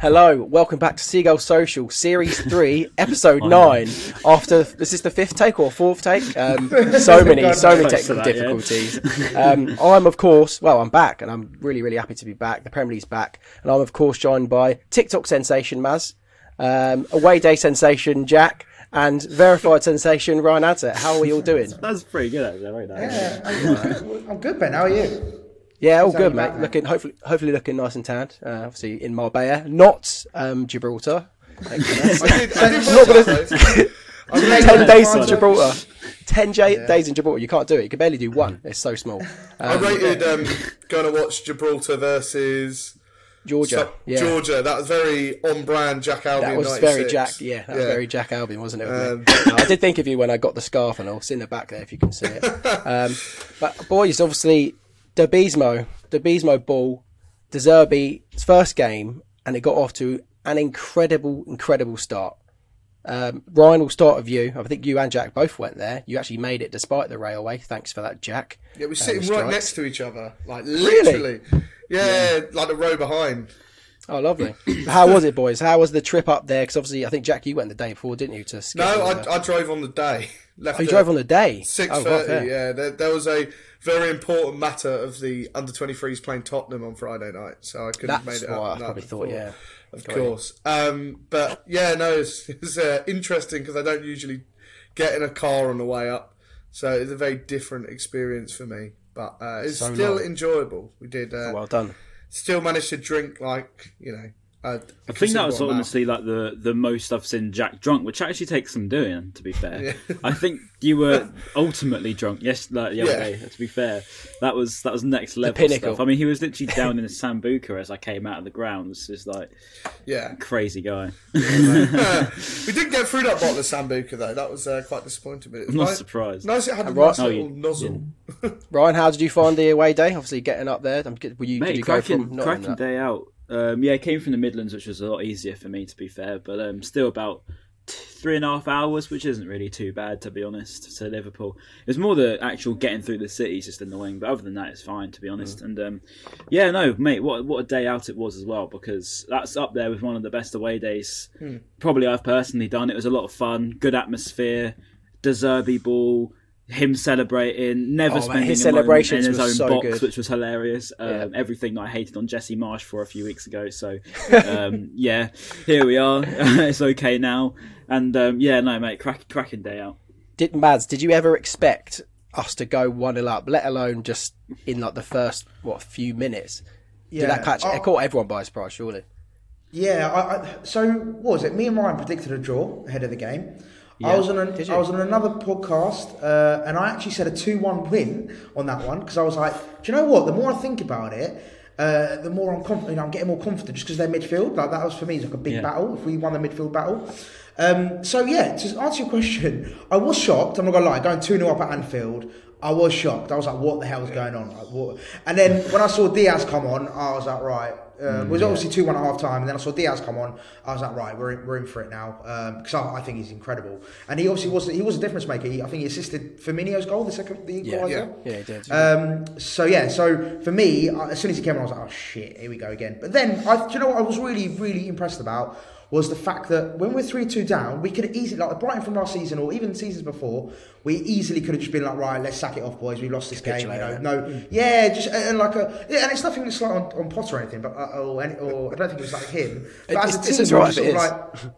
Hello, welcome back to Seagull Social, Series 3, Episode 9. After, this is the fifth take or fourth take? Um, so many, so many technical that, yeah. difficulties. Um, I'm, of course, well, I'm back, and I'm really, really happy to be back. The Premier League's back, and I'm, of course, joined by TikTok sensation Maz, um, away day sensation Jack, and verified sensation Ryan Adset. How are we all doing? That's pretty good, actually. Very nice. Yeah, I'm, I'm good, Ben. How are you? Yeah, all good, mate. mate. Looking, hopefully, hopefully looking nice and tanned. Uh, obviously in Marbella, not um, Gibraltar. I did, I did Not gonna- Ten days in Gibraltar. Ten j- days in Gibraltar. You can't do it. You can barely do one. It's so small. I Um, rated um, going to watch Gibraltar versus Georgia. so- yeah, Georgia. That was very on brand. Jack Albion. that was 96. very Jack. Yeah, that was Yeah. very Jack Albion, wasn't it? with me? Um, No, I did think of you when I got the scarf and all. It's in the back there if you can see it. Um, but boys, obviously, Debismo, Debismo ball, De Zerbi's first game, and it got off to an incredible, incredible start. Um, Ryan, we'll start with you. I think you and Jack both went there. You actually made it despite the railway. Thanks for that, Jack. Yeah, we're Uh, sitting right next to each other, like Really? literally. Yeah, like the row behind. Oh, lovely. How was it, boys? How was the trip up there? Because obviously, I think Jack, you went the day before, didn't you? To No, I, I drove on the day. Left oh, you drove on the day. Six Oh, thirty. right, fair. yeah, there, there was a very important matter of the under 23s playing Tottenham on Friday night, so I couldn't have made it up. I probably thought. before. Yeah. Of you. course. Um, but yeah, no, it's, it's uh, interesting because I don't usually get in a car on the way up, so it's a very different experience for me. But uh, it's So still long. enjoyable. We did uh, Well done. still managed to drink like you know. A, I think that was considerable amount. honestly like the, the most I've seen Jack drunk, which actually takes some doing. To be fair, I think you were ultimately drunk. Yes, like the other Yeah. day. To be fair, that was that was next level pinnacle. stuff. I mean, he was literally down in a sambuca as I came out of the grounds. It's like Yeah, crazy guy. we didn't get through that bottle of sambuca though. That was uh, quite disappointing. But it was I'm not nice. surprised. Nice, it had a right- nice Oh, little you- nozzle. Ryan, how did you find the away day? Obviously, getting up there. I'm, were you, did Mate, you go cracking, from not cracking day out. Um, yeah, I came from the Midlands, which was a lot easier for me, to be fair. But um, still about t- three and a half hours, which isn't really too bad, to be honest, to Liverpool. It's more the actual getting through the city is just annoying. But other than that, it's fine, to be honest. And um, yeah, no, mate, what what a day out it was as well, because that's up there with one of the best away days probably I've personally done. It was a lot of fun, good atmosphere, De Zerbi ball. Him celebrating, never Oh, mate, spending his a celebrations in his own so box, good. which was hilarious. Um, Yeah. Everything I hated on Jesse Marsch for a few weeks ago. So, um, yeah, here we are. it's okay now. And um, yeah, no, mate, crack, cracking day out. Did Mads? Did you ever expect us to go one 0 up? Let alone just in like the first what few minutes. Yeah. Did that catch? I- it caught everyone by surprise, surely. Yeah, I, I, so what was it? Me and Ryan predicted a draw ahead of the game. I was on you? I was on another podcast, uh, and I actually said a two-one win on that one because I was like, do you know what? The more I think about it, uh, the more I'm confident. You know, I'm getting more confident just because they're midfield. Like that was for me like a big Yeah. battle. If we won the midfield battle. Um, so yeah, to answer your question, I was shocked. I'm not gonna lie. Going two 0 up at Anfield, I was shocked. I was like, what the hell is going on? Like? And then when I saw Diaz come on, I was like, right. Uh, it was obviously two one at half time, and then I saw Diaz come on. I was like, right, we're in, we're in for it now because I, I think he's incredible, and he obviously was he was a difference maker. He, I think he assisted Firmino's goal, the second the Yeah, equaliser. yeah, he did. Um, so yeah, so for me, as soon as he came on, I was like, oh shit, here we go again. But then, I, do you know what I was really, really impressed about was the fact that when we're three two down, we could easily like Brighton from last season or even seasons before, we easily could have just been like, right, let's sack it off, boys. We lost this game, you know. Capitulate, No, yeah, just and like a yeah, and it's nothing that's like on, on Potter or anything, but uh, or, any, or I don't think it was like him. But It- as a it's- team, it's we were alright just if it sort of like.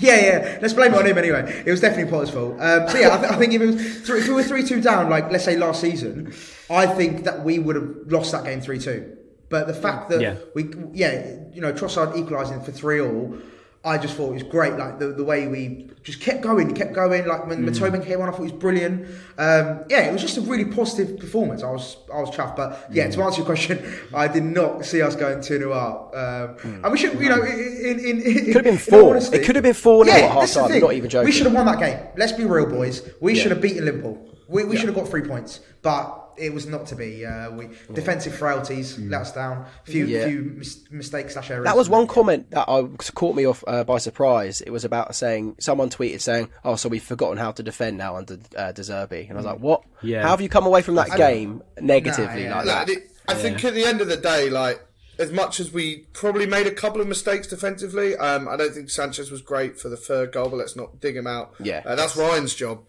Yeah, yeah. Let's blame it on him anyway. It was definitely Potter's fault. Um, so yeah, I, th- I think if, it was three, if we were three two down, like let's say last season, I think that we would have lost that game three two. But the fact that Yeah. we, yeah, you know, Trossard equalising for three all, I just thought it was great. Like the, the way we just kept going, kept going. Like when Mm. Matobin came on, I thought it was brilliant. Um, yeah, it was just a really positive performance. I was I was chuffed. But yeah, Mm. to answer your question, I did not see us going two 0 up. Um, And we should, you know, in in, in Could have been four. honesty- It could have been four 0 at half time. Not even joking. We should have won that game. Let's be real, boys. We Yeah. should have beaten Liverpool. We, we Yeah. should have got three points, but it was not to be. Uh, we defensive frailties let us down. Few Yeah. few mis- mistakes slash errors. That was one comment that I, caught me off uh, by surprise. It was about saying someone tweeted saying, "Oh, so we've forgotten how to defend now under uh, De Zerbi." And I was like, "What? Yeah. How have you come away from that game negatively yeah. like Look, that?" it- I think at the end of the day, like as much as we probably made a couple of mistakes defensively, um, I don't think Sanchez was great for the third goal. But let's not dig him out. Yeah. uh, that's Ryan's job.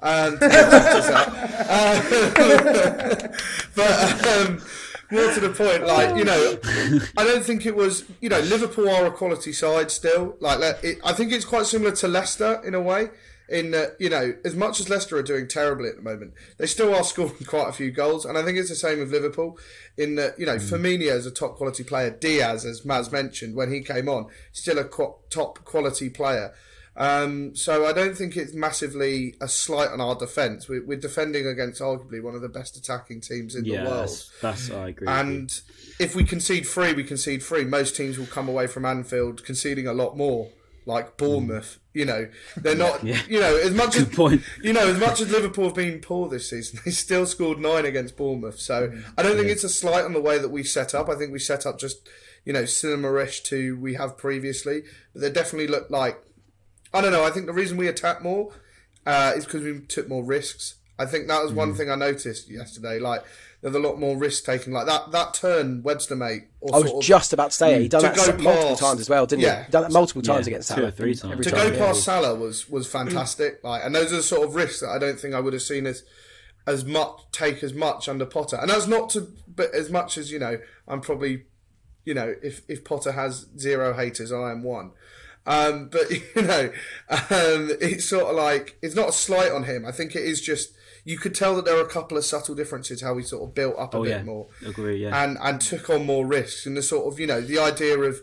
Um, to get Sanchez out. Uh, but um, more to the point, like you know, I don't think it was. You know, Liverpool are a quality side still. Like, it, I think it's quite similar to Leicester in a way. In that, you know, as much as Leicester are doing terribly at the moment, they still are scoring quite a few goals, and I think it's the same with Liverpool. In that, you know, Firmino is a top quality player. Diaz, as Maz mentioned when he came on, still a top quality player. Um, so I don't think it's massively a slight on our defence. We're, we're defending against arguably one of the best attacking teams in Yeah, the world. that's, that's I agree. And if we concede three, we concede three. Most teams will come away from Anfield conceding a lot more, like Bournemouth. You know, they're not. Yeah. You know, as much Good as point. you know, as much as Liverpool have been poor this season, they still scored nine against Bournemouth. So I don't think it's a slight on the way that we set up. I think we set up just you know cinema-ish to we have previously, but they definitely look like. I don't know. I think the reason we attack more uh, is because we took more risks. I think that was Mm. one thing I noticed yesterday. Like there's a lot more risk taking. Like that that turn Webster made. Or I was sort of- just about to say it. He done that go multiple past- times as well, didn't yeah. he? He done that multiple times Yeah, against two Salah. or three times. To time, go yeah. past Salah was was fantastic. Like, and those are the sort of risks that I don't think I would have seen as as much take as much under Potter. And that's not to, but as much as you know, I'm probably, you know, if if Potter has zero haters, I am one. Um, but you know, um, it's sort of like it's not a slight on him. I think it is just you could tell that there are a couple of subtle differences how he sort of built up a oh bit yeah, more agree. Yeah, and and took on more risks and the sort of you know the idea of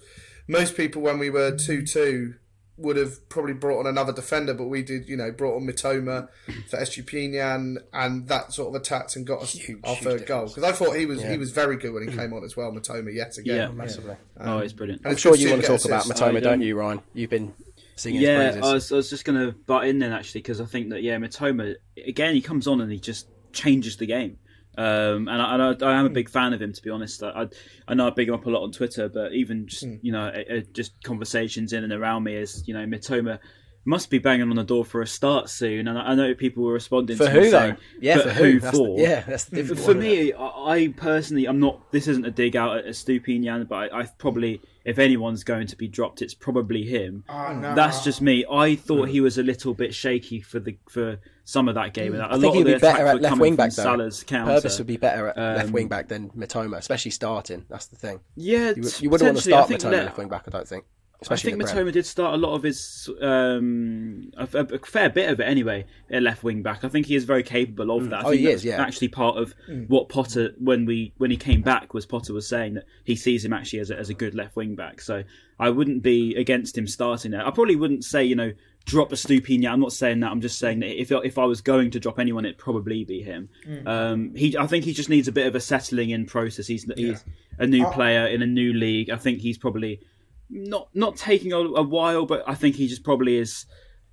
most people when we were two two would have probably brought on another defender, but we did you know brought on Mitoma for Estupinian and that sort of attacked and got us Huge, our huge third goal because I thought he was Yeah. he was very good when he came on as well Mitoma yet again. Yeah. Massively. Um, oh, it's brilliant. And I'm sure you want to get talk about. Mitoma, don't um, you, Ryan? You've been singing Yeah, his I praises. was, I was just going to butt in then actually because I think that yeah, Mitoma again he comes on and he just changes the game. Um, and I, and I, I am a big fan of him to be honest. I, I, I know I big him up a lot on Twitter, but even just you know uh, uh, just conversations in and around me is you know Mitoma must be banging on the door for a start soon. And I, I know people were responding For to who me though? saying, Yeah, for who That's the- for? yeah, that's the For one, me, I I personally, I'm not. This isn't a dig out at a Stupinian, but I, I probably, if anyone's going to be dropped, it's probably him. Ah, no. That's just me. I thought he was a little bit shaky for the for some of that game. And a I think of he'd the be better at left wing back though. Salah's counter. Pervis would be better at left Um, wing back than Mitoma, especially starting. That's the thing. Yeah, You, would- you wouldn't want to start Mitoma that- left wing back. I don't think. I think in the Prem. Mitoma did start a lot of his, um, a, a- a fair bit of it anyway, at left wing back. I think he is very capable of that. I Oh, think he is, yeah. Actually, part of what Potter, when we when he came back, was Potter was saying that he sees him actually as a, as a good left wing back. So I wouldn't be against him starting there. I probably wouldn't say you know drop a Stupinian. I'm not saying that. I'm just saying that if if I was going to drop anyone, it'd probably be him. Um, he, I think he just needs a bit of a settling in process. He's he's a new player in a new league. I think he's probably not not taking a, a while, but I think he just probably is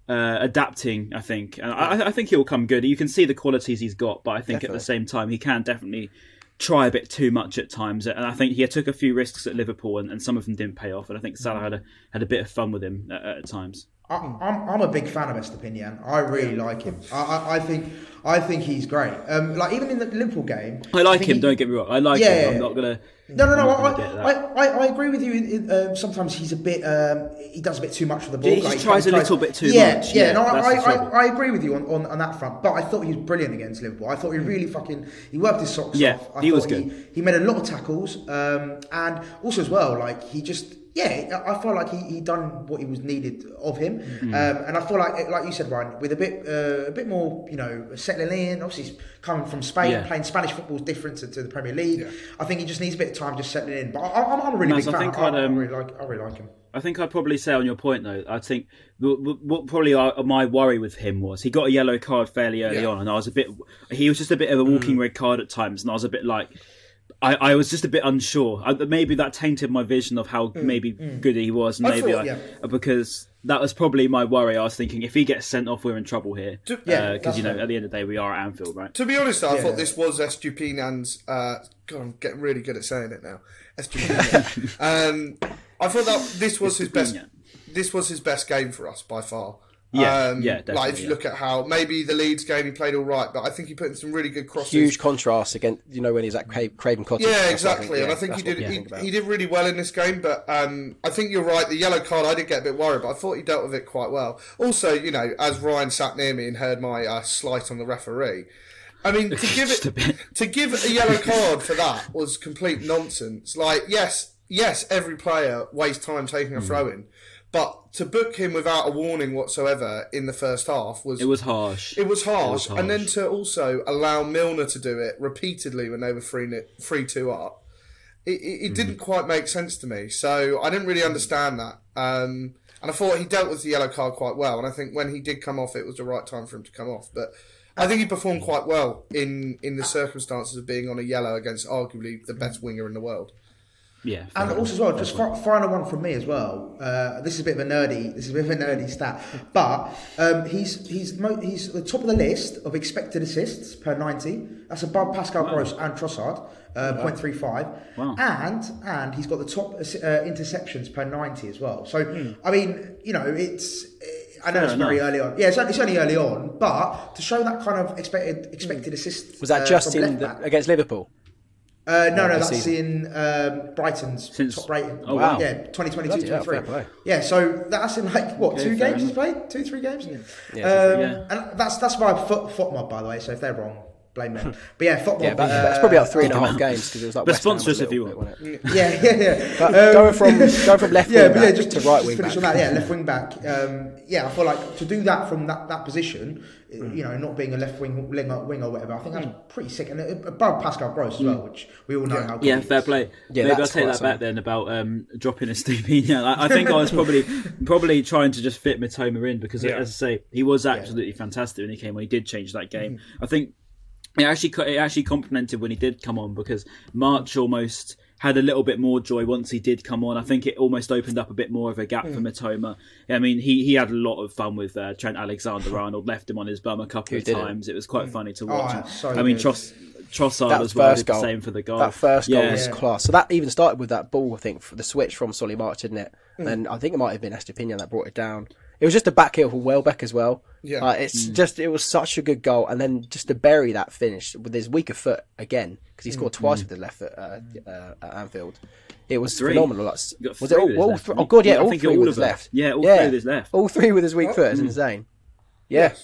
uh, adapting. I think, and I, I think he'll come good. You can see the qualities he's got, but I think at the same time he can definitely try a bit too much at times. And I think he took a few risks at Liverpool, and, and some of them didn't pay off. And I think Salah had a had a bit of fun with him at, at times. I, I'm, I'm a big fan of Estepinian. I really like him. I, I, I think I think he's great. Um, like even in the Liverpool game, I like think him. he- don't get me wrong. I like Yeah, him. I'm yeah. not gonna. No, no, no. I, I. I, I agree with you. in- Um, sometimes he's a bit. Um, he does a bit too much for the ball. He just tries a little bit too yeah, much. Yeah, Yeah, no, I, I. I, I agree with you on, on, on that front. But I thought he was brilliant against Liverpool. I thought he really fucking. He worked his socks Yeah, off. I he was good. He, made a lot of tackles, um, and also as well, like he just. Yeah, I I felt like he, he done what he was needed of him, Mm. um, and I feel like, like you said, Ryan, with a bit uh, a bit more, you know, settling in. Obviously, he's coming from Spain, Yeah. playing Spanish football is different to, to the Premier League. I think he just needs a bit of time just settling in. But I, I'm, I'm a really Maz, big I fan. think I, I'd, I um, really like I really like him. I think I'd probably say on your point though. I think what, what probably my worry with him was he got a yellow card fairly early Yeah. on, and I was a bit. He was just a bit of a walking Mm. red card at times, and I was a bit like. I, I was just a bit unsure. I, maybe that tainted my vision of how maybe good he was, and Mm. I maybe thought, I, yeah. because that was probably my worry. I was thinking if he gets sent off, we're in trouble here. Yeah, because that's you know fair. at the end of the day we are at Anfield, right? To be honest, I Yeah. thought this was Estupinian's. Uh, God, I'm getting really good at saying it now. Estupinian. um, I thought that this was his best. This was his best game for us by far. Yeah, Um, yeah, Like if you yeah. look at how maybe the Leeds game he played all right, but I think he put in some really good crosses. Huge contrast against you know when he's at Cra- Craven Cottage. Yeah, That's what exactly. and I think that's he what did he, he did really well in this game, but um, I think you're right. The yellow card, I did get a bit worried, but I thought he dealt with it quite well. Also, you know, as Ryan sat near me and heard my uh, slight on the referee, I mean, to give Just a it to give a yellow card for that was complete nonsense. Like, yes, yes, every player wastes time taking a Hmm. throw in, but to book him without a warning whatsoever in the first half was It was harsh. it was harsh, harsh. and then to also allow Milner to do it repeatedly when they were three ni- up, it, it, it didn't mm-hmm. quite make sense to me. So I didn't really mm-hmm. understand that. Um, and I thought he dealt with the yellow card quite well. And I think when he did come off, it was the right time for him to come off. But I think he performed mm. quite well in in the circumstances of being on a yellow against arguably the best winger in the world. Yeah. And also as well, just fi- final one from me as well. Uh, this is a bit of a nerdy. This is a bit of a nerdy stat, but um, he's he's mo- he's the top of the list of expected assists per ninety. That's above Pascal Gross and Trossard, uh, 0.35. Wow. And and he's got the top uh, interceptions per ninety as well. So I mean, you know, it's. I know Hmm. Fair it's very early on. Yeah, it's only, it's only early on, but to show that kind of expected expected assist Was that uh, just in the, against Liverpool? Uh, no, no, that's season? in um, Brighton's Since- top rating. oh, wow. Yeah, 2022, Bloody hell, 23. fair play. Yeah, so that's in like what Okay, two games he's played, two, three games. Yeah, um, yeah. and that's that's via foot, FotMob, by the way. So if they're wrong, blame them. But yeah, FotMob. Yeah, but uh, that's probably about three and a half games because it was like But West Ham sponsor us if you want. bit, it? Yeah, yeah, yeah. But Um, going from going from left yeah, wing but back yeah, just to to right just wing finish back. on that. Yeah, left wing back. Um, yeah, I feel like to do that from that, that position, Mm. you know, not being a left wing winger, wing or whatever. I think that's pretty sick, and uh, above Pascal Gross as well, which we all know how. good Yeah, he fair play. Yeah, Maybe I'll take quite that back then about um, dropping a Stevie. I, I think I was probably probably trying to just fit Mitoma in because, Yeah. as I say, he was absolutely fantastic when he came on. He did change that game. Mm-hmm. I think it actually co- it actually complemented when he did come on because March almost had a little bit more joy once he did come on. I think it almost opened up a bit more of a gap for Mm. Mitoma. I mean, he, he had a lot of fun with uh, Trent Alexander Arnold, left him on his bum a couple Who of times. It was quite funny to watch. that's so I mean, good. Tross, Trossard That as well first did the goal, same for the goal. That first goal Yeah. was Yeah. class. So that even started with that ball, I think, for the switch from Solly March, didn't it? Hmm. And I think it might have been Estepinian that brought it down. It was just a back heel for Welbeck as well. Yeah. Uh, it's Hmm. just it was such a good goal, and then just to bury that finish with his weaker foot again because he Hmm. scored twice with his left foot uh, uh, at Anfield. It was Three. phenomenal. Like, He was three it all, all three? Oh god, yeah, Yeah, all three all with his left. Yeah, all three with his left. All three with his weak foot is insane. Yeah,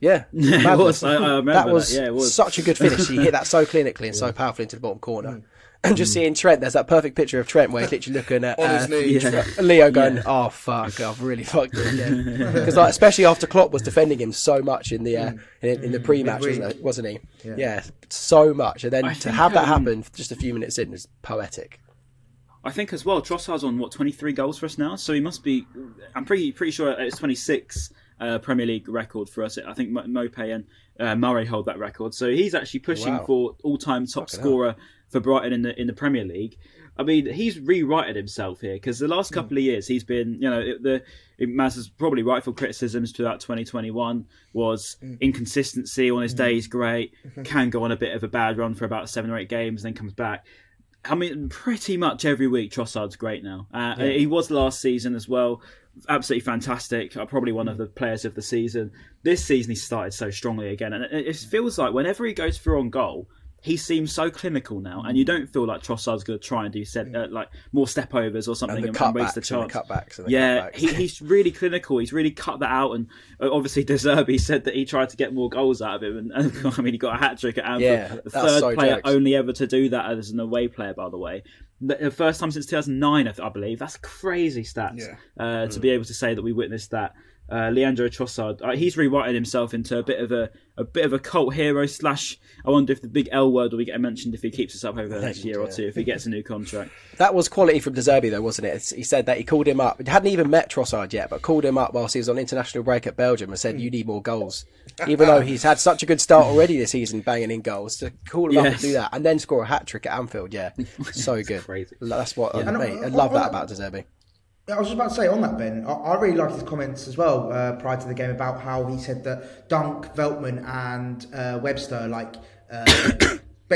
yeah, Yeah, it was. I, I remember that was, Yeah, it was. such a good finish. He hit that so clinically and so powerfully into the bottom corner. And Mm. just seeing Trent, there's that perfect picture of Trent where he's literally looking at uh, yeah. Leo going, "Oh fuck, I've really fucked it. Because like, especially after Klopp was defending him so much in the uh, in, in the pre-match, wasn't, it, wasn't he? Yeah. so much, and then I to think, have that um, happen just a few minutes in is poetic. I think as well. Trossard's on what twenty three goals for us now, so he must be. I'm pretty pretty sure it's twenty six uh, Premier League record for us. I think Mo- Maupay and uh, Murray hold that record, so he's actually pushing Wow. for all time top Fucking scorer for Brighton in the in the Premier League. I mean, he's rewrited himself here because the last couple of years he's been, you know, the it, Maz's probably rightful criticisms throughout 2021 was inconsistency on his days great, can go on a bit of a bad run for about seven or eight games, then comes back. I mean, pretty much every week Trossard's great now. Uh, He was last season as well. Absolutely fantastic. Uh, probably one of the players of the season. This season he started so strongly again, and it, feels like whenever he goes through on goal, he seems so clinical now, and you don't feel like Trossard's going to try and do set, uh, like more step overs or something And and, waste the cutbacks and the chance. cutbacks the yeah, cutbacks. he, he's really clinical. He's really cut that out, and uh, obviously De Zerbi said that he tried to get more goals out of him, and, and I mean he got a hat trick at Anfield. Yeah, the third so player jokes. only ever to do that as an away player, by the way. The first time since 2009, I th- I believe. That's crazy stats Yeah. uh, to be able to say that we witnessed that. Uh, Leandro Trossard, uh, he's rewriting himself into a bit of a a bit of a cult hero slash. I wonder if the big L word will be getting mentioned if he keeps us up over the next year or two, if he gets a new contract. That was quality from De Zerbi, though, wasn't it? He said that he called him up. He hadn't even met Trossard yet, but called him up whilst he was on international break at Belgium and said, "You need more goals." Even though he's had such a good start already this season, banging in goals, to call him up and do that, and then score a hat trick at Anfield, yeah, so good. crazy. That's what And, mate, I uh, love that about De Zerbi. I was just about to say on that, Ben. I, I really liked his comments as well uh, prior to the game about how he said that Dunk, Veltman, and uh, Webster like uh,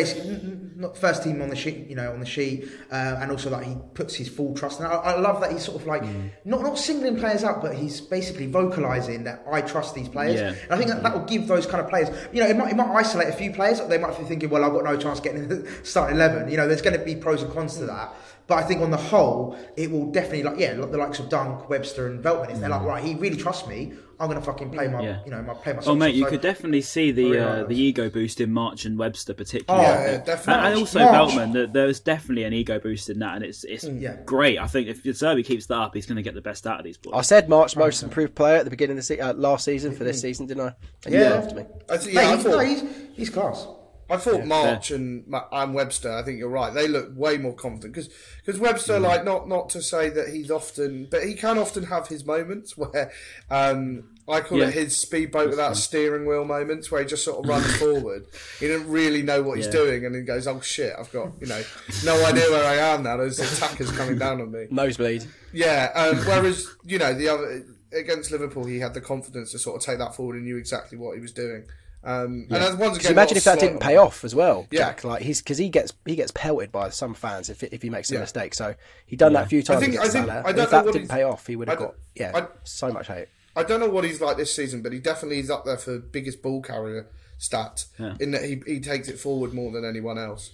basically not first team on the sheet, you know, on the sheet, uh, and also that he puts his full trust. And I, I love that he's sort of like Mm. not not singling players out, but he's basically vocalising that I trust these players. Yeah. And I think that, that will give those kind of players, you know, it might, it might isolate a few players. They might be thinking, well, I've got no chance getting in the starting eleven. You know, there's going to be pros and cons to that. But I think on the whole, it will definitely like yeah, like the likes of Dunk, Webster, and Veltman. If they're like, right, he really trusts me, I'm going to fucking play my, Mm. Yeah. you know, my play my. Oh socks mate, you So- could definitely see the uh, the ego boost in March and Webster particularly. Oh, yeah, definitely. And, and also March. Veltman, there, there's definitely an ego boost in that, and it's it's Yeah. great. I think if Zerbi keeps that up, he's going to get the best out of these boys. I said March most improved player at the beginning of the se- uh, last season for this season, didn't I? And you Yeah. after me. I th- Mate, yeah, I he's, thought, no, he's, he's class. I thought March and Ma- and Webster. I think you're right. They look way more confident because because Webster, like not not to say that he's often, but he can often have his moments where um, I call Yeah. it his speedboat without steering wheel moments where he just sort of runs forward. He didn't really know what he's doing, and he goes, "Oh shit, I've got you know no idea where I am now. There's attackers coming down on me." Nosebleed. Yeah. Um, whereas you know the other against Liverpool, he had the confidence to sort of take that forward and knew exactly what he was doing. Um, And as once again, imagine if that didn't pay off as well, Yeah. Jack? Like he's because he gets he gets pelted by some fans if if he makes a Yeah. mistake. So he done that a few times think- I think- I don't if know that what didn't he's- pay off, he would have got yeah I- so much hate. I don't know what he's like this season, but he definitely is up there for biggest ball carrier stat Yeah. in that he, he takes it forward more than anyone else.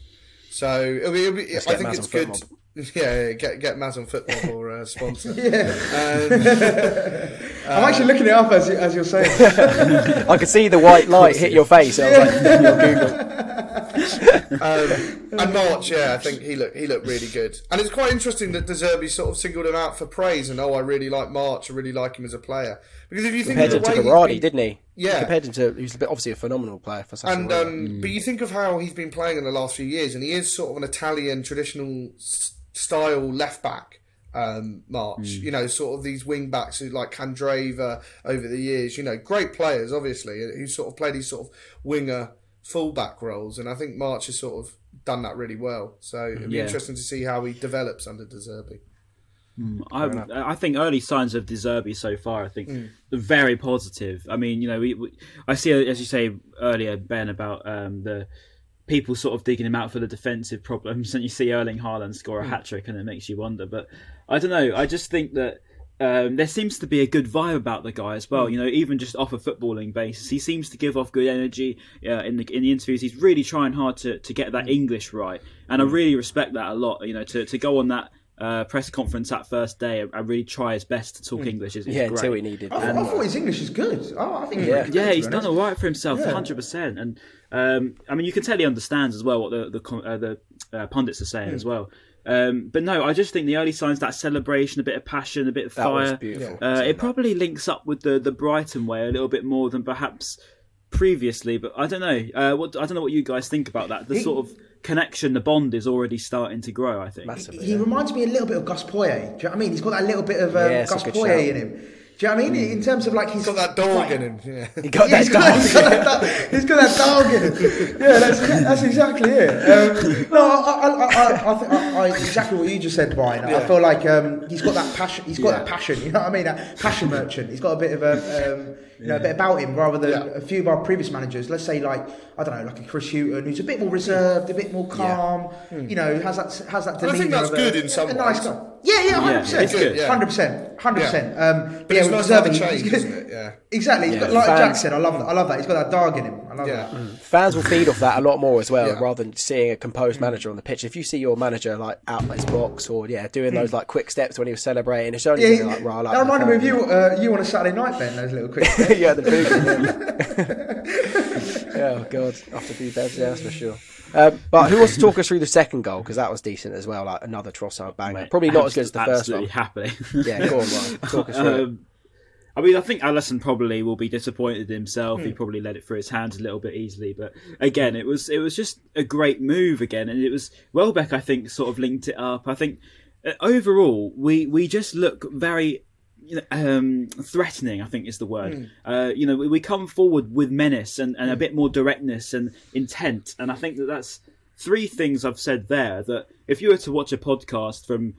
So it'll be, it'll be, I think Maz it's good. FotMob. Yeah, yeah, get get Maz on football or a sponsor. I'm actually looking it up as, you, as you're saying. I could see the white light hit your face. I was like, your Google. um, and March, yeah, I think he looked he looked really good. And it's quite interesting that De Zerbi sort of singled him out for praise and oh, I really like March. I really like him as a player because if you think Compared of him the to way he's Berardi, didn't he? Yeah. Compared him to he's a bit- obviously a phenomenal player for such And a um, but you think of how he's been playing in the last few years, and he is sort of an Italian traditional style left back. Um, March, you know, sort of these wing backs who like Candreva over the years, you know, great players, obviously, who sort of played these sort of winger fullback roles, and I think March has sort of done that really well. So it'd be Yeah. interesting to see how he develops under De Zerbi. I, I think early signs of De Zerbi so far, I think, are very positive. I mean, you know, we, we, I see, as you say earlier, Ben, about um, the people sort of digging him out for the defensive problems, and you see Erling Haaland score a hat trick, and it makes you wonder. But I don't know. I just think that. Um, there seems to be a good vibe about the guy as well. Hmm. You know, even just off a footballing basis, he seems to give off good energy. Uh, in the in the interviews, he's really trying hard to, to get that English right, and I really respect that a lot. You know, to, to go on that uh, press conference that first day and really try his best to talk English is, is yeah, great. until he needed. I, thought- I thought his English is good. Oh, I think Yeah. good, yeah, he's done all right for himself, Yeah. hundred percent. And um, I mean, you can tell he understands as well what the the, uh, the uh, pundits are saying Hmm. as well. Um, but no, I just think the early signs that celebration, a bit of passion, a bit of That was fire. beautiful. Uh, it probably links up with the the Brighton way a little bit more than perhaps previously. But I don't know. Uh, what I don't know what you guys think about that. The He- sort of connection, the bond is already starting to grow. I think. Massively, He yeah. reminds me a little bit of Gus Poyet. Do you know what I mean? He's got that little bit of um, Yeah, a Gus good Poyet shout. in him. Do you know what I mean? In terms of like he's He's got that dog in him. Yeah. He got Yeah, that he's got, dog. he's got that, dog- he's got that dog in him. Yeah, that's, that's exactly it. Um, no, I, I, I, I, I, think I, I exactly what you just said, Brian. I feel like um, he's got that passion. He's got Yeah. that passion. You know what I mean? That passion merchant. He's got a bit of a, um, you know, a bit about him rather than Yeah. a few of our previous managers. Let's say like I don't know, like a Chris Hughton, who's a bit more reserved, a bit more calm. You know, has that has that Demeanor, I think that's good in some a nice ways. guy. Yeah, yeah, hundred percent, hundred percent, hundred percent. Um, But it's with nice to have a change, isn't it? Yeah. Exactly. He's Yeah. got, like Jack said, I love that. I love that. He's got that dog in him. I love Yeah. that. Fans will feed off that a lot more as well, Yeah. rather than seeing a composed manager on the pitch. If you see your manager like out of his box or yeah, doing those like quick steps when he was celebrating, it's only Yeah, gonna, like rile up that reminded me of you. Uh, you on a Saturday night, Ben. Those little quick. steps. yeah, the boogie. yeah. oh god, after a few bevs, yeah, that's for sure. Um, but who wants to talk us through the second goal because that was decent as well, like another Trossard banger. Probably not as good as the first Absolutely one. happily. Yeah, go on, Ryan. Talk us through it. Um, I mean, I think Alisson probably will be disappointed in himself. He probably let it through his hands a little bit easily, but again, it was it was just a great move again, and it was Welbeck. I think sort of linked it up. I think uh, overall we we just look very. You know, um, threatening, I think is the word. Uh, you know, we, we come forward with menace and, and a bit more directness and intent, and I think that that's three things I've said there. That if you were to watch a podcast from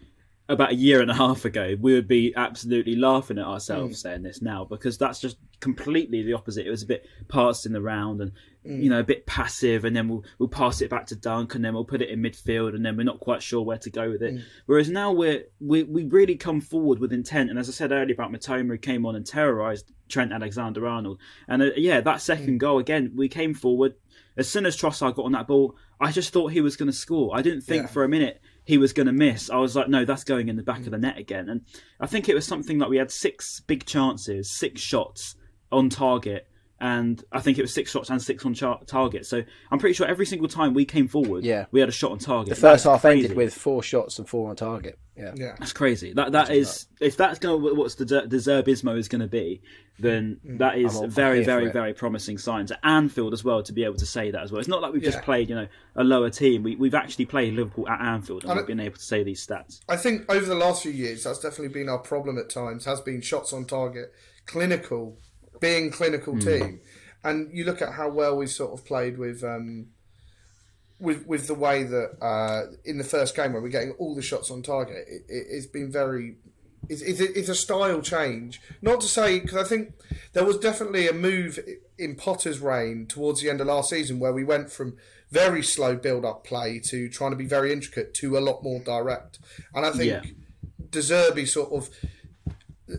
about a year and a half ago, we would be absolutely laughing at ourselves mm. saying this now because that's just completely the opposite. It was a bit passed in the round and mm. you know a bit passive, and then we'll we'll pass it back to Dunk, and then we'll put it in midfield, and then we're not quite sure where to go with it. Mm. Whereas now we're we we really come forward with intent, and as I said earlier about Mitoma, who came on and terrorised Trent Alexander Arnold, and uh, yeah, that second goal again, we came forward. As soon as Trossard got on that ball, I just thought he was going to score. I didn't think Yeah. for a minute he was going to miss. I was like, no, that's going in the back of the net again. And I think it was something like we had six big chances, six shots on target, and I think it was six shots and six on char- target. So I'm pretty sure every single time we came forward, Yeah. we had a shot on target. The first half crazy. ended with four shots and four on target. Yeah. Yeah. That's crazy. That that is if that's going to what's the the Zerbismo is going to be, then mm. that is all- very I'm here for very very promising signs at Anfield as well to be able to say that as well. It's not like we've just played you know a lower team. We we've actually played Liverpool at Anfield and I we've been able to say these stats. I think over the last few years, that's definitely been our problem at times. Has been shots on target, clinical, being clinical team, and you look at how well we sort of played with. Um, with, with the way that uh, in the first game where we're getting all the shots on target, it, it's been very it's, it's, a- it's a style change. Not to say because I think there was definitely a move in Potter's reign towards the end of last season where we went from very slow build up play to trying to be very intricate to a lot more direct. And I think Yeah. De Zerbi sort of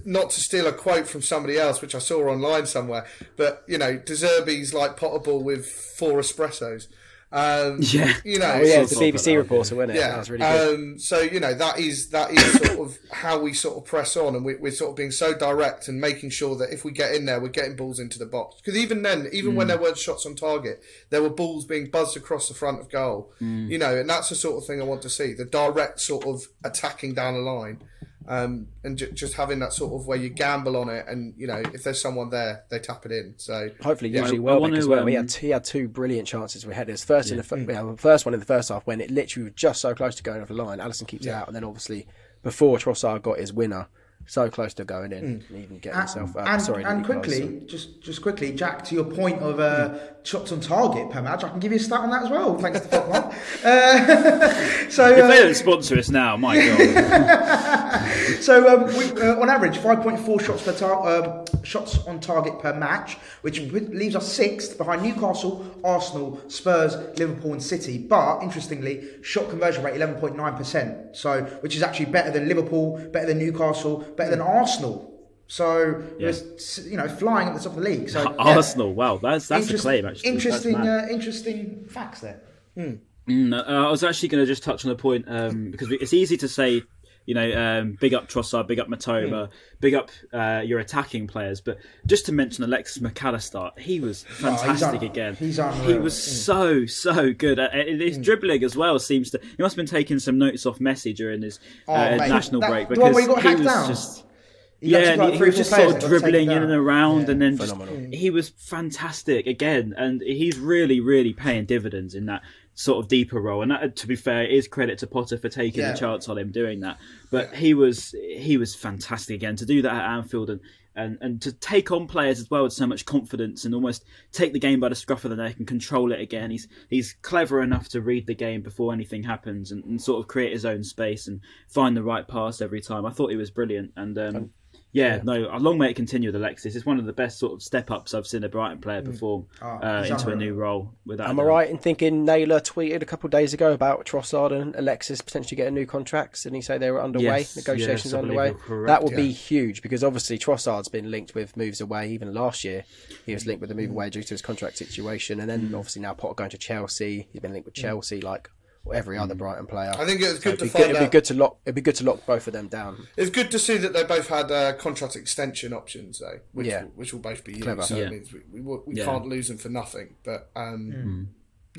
not to steal a quote from somebody else, which I saw online somewhere, but you know, De Zerbi's like Potterball with four espressos. Um, Yeah. you know, Oh, yeah, it's the BBC that, reporter, wasn't it? yeah, That was really good. Um, so you know that is that is sort of how we sort of press on, and we, we're sort of being so direct and making sure that if we get in there, we're getting balls into the box. Because even then, even Mm. when there weren't shots on target, there were balls being buzzed across the front of goal. Mm. You know, and that's the sort of thing I want to see: the direct sort of attacking down the line. Um, and ju- just having that sort of where you gamble on it, and you know if there's someone there, they tap it in. So Hopefully, Yeah, usually I- I as well. he um, had he had two brilliant chances. We had his first in the fir- yeah, the first one in the first half when it literally was just so close to going over the line. Alisson keeps it out, and then obviously before Trossard got his winner, so close to going in, and even getting himself. Uh, and, sorry, and didn't equalise, quickly, just just quickly, Jack, to your point of uh, shots on target per match, I can give you a stat on that as well. Thanks to Football. uh, so, If they uh, don't sponsor us now, my god. so um, we, uh, on average, five point four shots per tar- um, shots on target per match, which leaves us sixth behind Newcastle, Arsenal, Spurs, Liverpool, and City. But interestingly, shot conversion rate eleven point nine percent. So, which is actually better than Liverpool, better than Newcastle, better than Arsenal. So Yeah. it's you know flying at the top of the league. So yeah. Arsenal, wow, that's that's a claim actually. Interesting, uh, interesting facts there. Mm, uh, I was actually going to just touch on a point um, because it's easy to say, you know, um, big up Trossard, big up Mitoma, big up uh, your attacking players, but just to mention Alexis McAllister, he was fantastic un- again. he's he unreal. was so so good. Uh, uh, his dribbling as well seems to. He must have been taking some notes off Messi during his uh, Oh, mate, national that- break because he got he was down? just. He Yeah, and he, he was just sort of that got taken dribbling in and around, Yeah. and then just, he was fantastic again, and he's really, really paying dividends in that sort of deeper role. And that, to be fair, is credit to Potter for taking Yeah. the chance on him doing that. But he was he was fantastic again to do that at Anfield and. And, and to take on players as well with so much confidence and almost take the game by the scruff of the neck and control it again. He's he's clever enough to read the game before anything happens and, and sort of create his own space and find the right pass every time. I thought he was brilliant and um, yeah, no, a long may it continue with Alexis. It's one of the best sort of step ups I've seen a Brighton player perform Oh, uh, into a new role. Without Am I right in thinking Naylor tweeted a couple of days ago about Trossard and Alexis potentially getting new contracts? And he say they were underway, Yes, negotiations yes, underway. that would yeah. be huge because obviously Trossard's been linked with moves away. Even last year, he was linked with a Mm. move away due to his contract situation, and then obviously now Potter going to Chelsea. He's been linked with Chelsea, like every Mm. other Brighton player. I think it was So good it'd to be find It'd be good to lock. It'd be good to lock both of them down. It's good to see that they both had uh, contract extension options, though, which Yeah. will, which will both be used. Clever. So Yeah. it means we, we, we Yeah. can't lose them for nothing. But um, Hmm.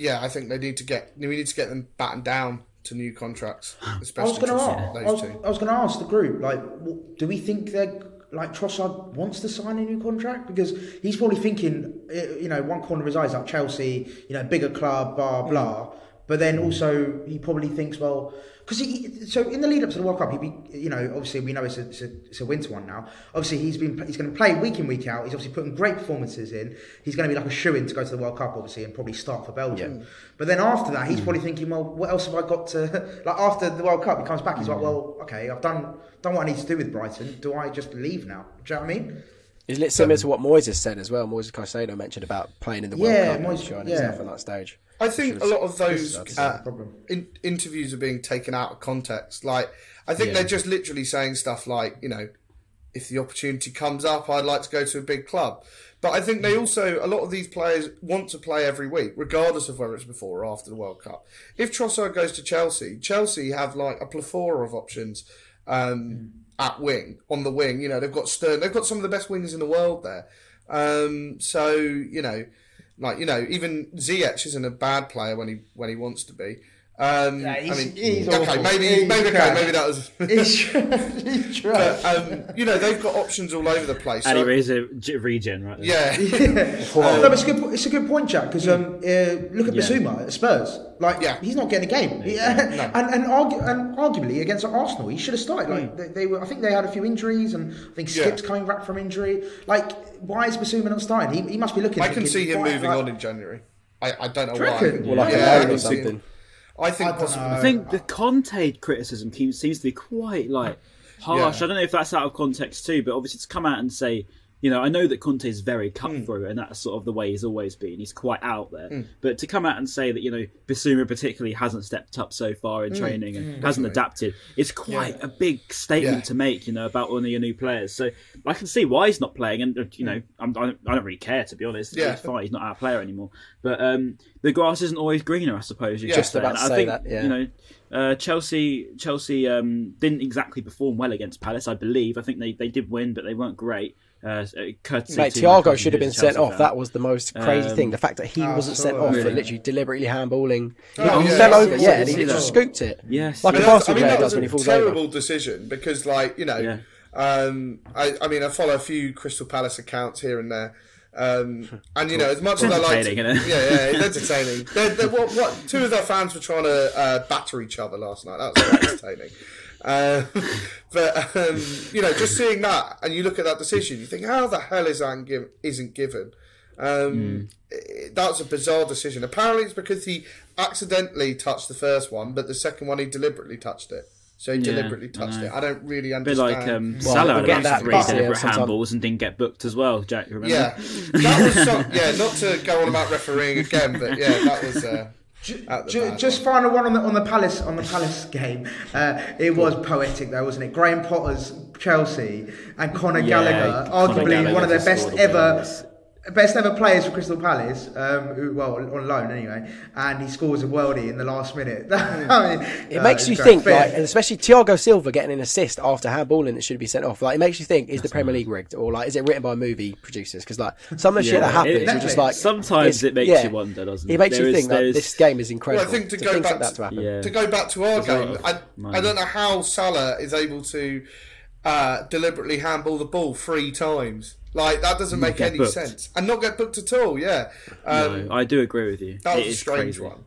yeah, I think they need to get we need to get them battened down to new contracts, I was especially going to ask. I those was, two. I was going to ask the group, like, w- do we think they're like Trossard wants to sign a new contract because he's probably thinking, eh, you know, one corner of his eyes like Chelsea, you know, bigger club, blah blah. But then also he probably thinks, well, because he so in the lead up to the World Cup, he be you know obviously we know it's a, it's a, it's a winter one now. Obviously he's been he's going to play week in week out. He's obviously putting great performances in. He's going to be like a shoe in to go to the World Cup obviously and probably start for Belgium. But then after that, he's hmm. probably thinking, well, what else have I got to like after the World Cup? He comes back, he's like, hmm. well, okay, I've done done what I need to do with Brighton. Do I just leave now? Do you know what I mean? Isn't it similar to what Moises said as well? Moises Caicedo mentioned about playing in the World Yeah, Cup and Moyes- showing yeah. himself on that stage. I think a lot of those uh, in, interviews are being taken out of context. Like, I think Yeah. they're just literally saying stuff like, you know, if the opportunity comes up, I'd like to go to a big club. But I think they also, a lot of these players want to play every week, regardless of whether it's before or after the World Cup. If Trossard goes to Chelsea, Chelsea have like a plethora of options um, at wing, on the wing. You know, they've got Stern, they've got some of the best wingers in the world there. Um, so, you know, like, you know, even Ziyech isn't a bad player when he when he wants to be. Um, Yeah, I mean, he's okay, maybe, He's maybe, okay, maybe that was. He's, he's. But, um, you know, they've got options all over the place. Addy So, Ray's a g- regen right there. yeah, no, it's a good. It's a good point, Jack. Because um, uh, look at Yeah. Bissouma at Spurs. Like, Yeah. he's not getting a game. Yeah. and and, argu- and arguably against Arsenal, he should have started. Like, they, they were. I think they had a few injuries, and I think Hmm. Yeah. Skipp's coming back from injury. Like, why is Bissouma not starting? He, he must be looking. I can see him why- moving like- on in January. I, I don't know Do you why. reckon? Or like Yeah, a I loan or can see something. I think I possibly. I think the Conte criticism seems to be quite like harsh. Yeah. I don't know if that's out of context too, but obviously to come out and say, you know, I know that Conte is very Hmm. cutthroat, and that's sort of the way he's always been. He's quite out there, but to come out and say that you know Bissouma particularly hasn't stepped up so far Hmm. in training and hasn't adapted, it's quite a big statement Yeah. to make, you know, about one of your new players. So I can see why he's not playing, and you know, I'm, I, don't, I don't really care to be honest. Yeah. He's fine. He's not our player anymore. But um, the grass isn't always greener, I suppose. You Yeah. Just about I say think that, yeah. you know uh, Chelsea Chelsea um, didn't exactly perform well against Palace. I believe. I think they, they did win, but they weren't great. Uh, courtesy Mate, to my Thiago should have been sent off. fan. That was the most crazy Um, thing. The fact that he I wasn't sent that. off for literally deliberately handballing. He Oh, yeah. fell over, yeah, and he just yes. scooped it. Yes, Like yes. a But basketball I mean, player that does was when he a falls terrible over. decision because, like, you know, Yeah. um, I, I mean, I follow a few Crystal Palace accounts here and there. Um, and you know, as much as I like, to, yeah, yeah, it's entertaining. They're, they're, what, what, two of their fans were trying to uh, batter each other last night. That was entertaining. Uh, but um, you know, just seeing that, and you look at that decision, you think, how the hell is that give, isn't given? Um, i- That's a bizarre decision. Apparently, it's because he accidentally touched the first one, but the second one he deliberately touched it. So he Yeah, deliberately touched know. it. I don't really A bit understand. like um, Well, Salah we'll had about three back, deliberate handballs and didn't get booked as well. Jack, remember? yeah, that was some, yeah. Not to go on about refereeing again, but yeah, that was. Uh, at the Ju- just final one on the on the Palace on the Palace game. Uh, it was poetic though, wasn't it? Graham Potter's Chelsea and Conor Yeah, Gallagher, Conor arguably Gallagher one of their best scored a ever. Goal. Best ever players for Crystal Palace, um, who, well, on loan anyway, and he scores a worldie in the last minute. I mean, It uh, makes you it's think, like, and especially Thiago Silva getting an assist after handballing that should be sent off. Like, it makes you think: is the Premier League rigged, or like, is it written by movie producers? Because like some of the shit that happens, it- you're just like, Sometimes it makes yeah. you wonder, doesn't it? It makes There you is- think that there is- this game is incredible. Well, I think to to go things back like that to- to happen. Yeah. to go back to our There's game, I. I don't know how Salah is able to uh, deliberately handball the ball three times. Like that doesn't make any booked. sense, and not get booked at all. Yeah, um, No, I do agree with you. that It was a strange crazy. one.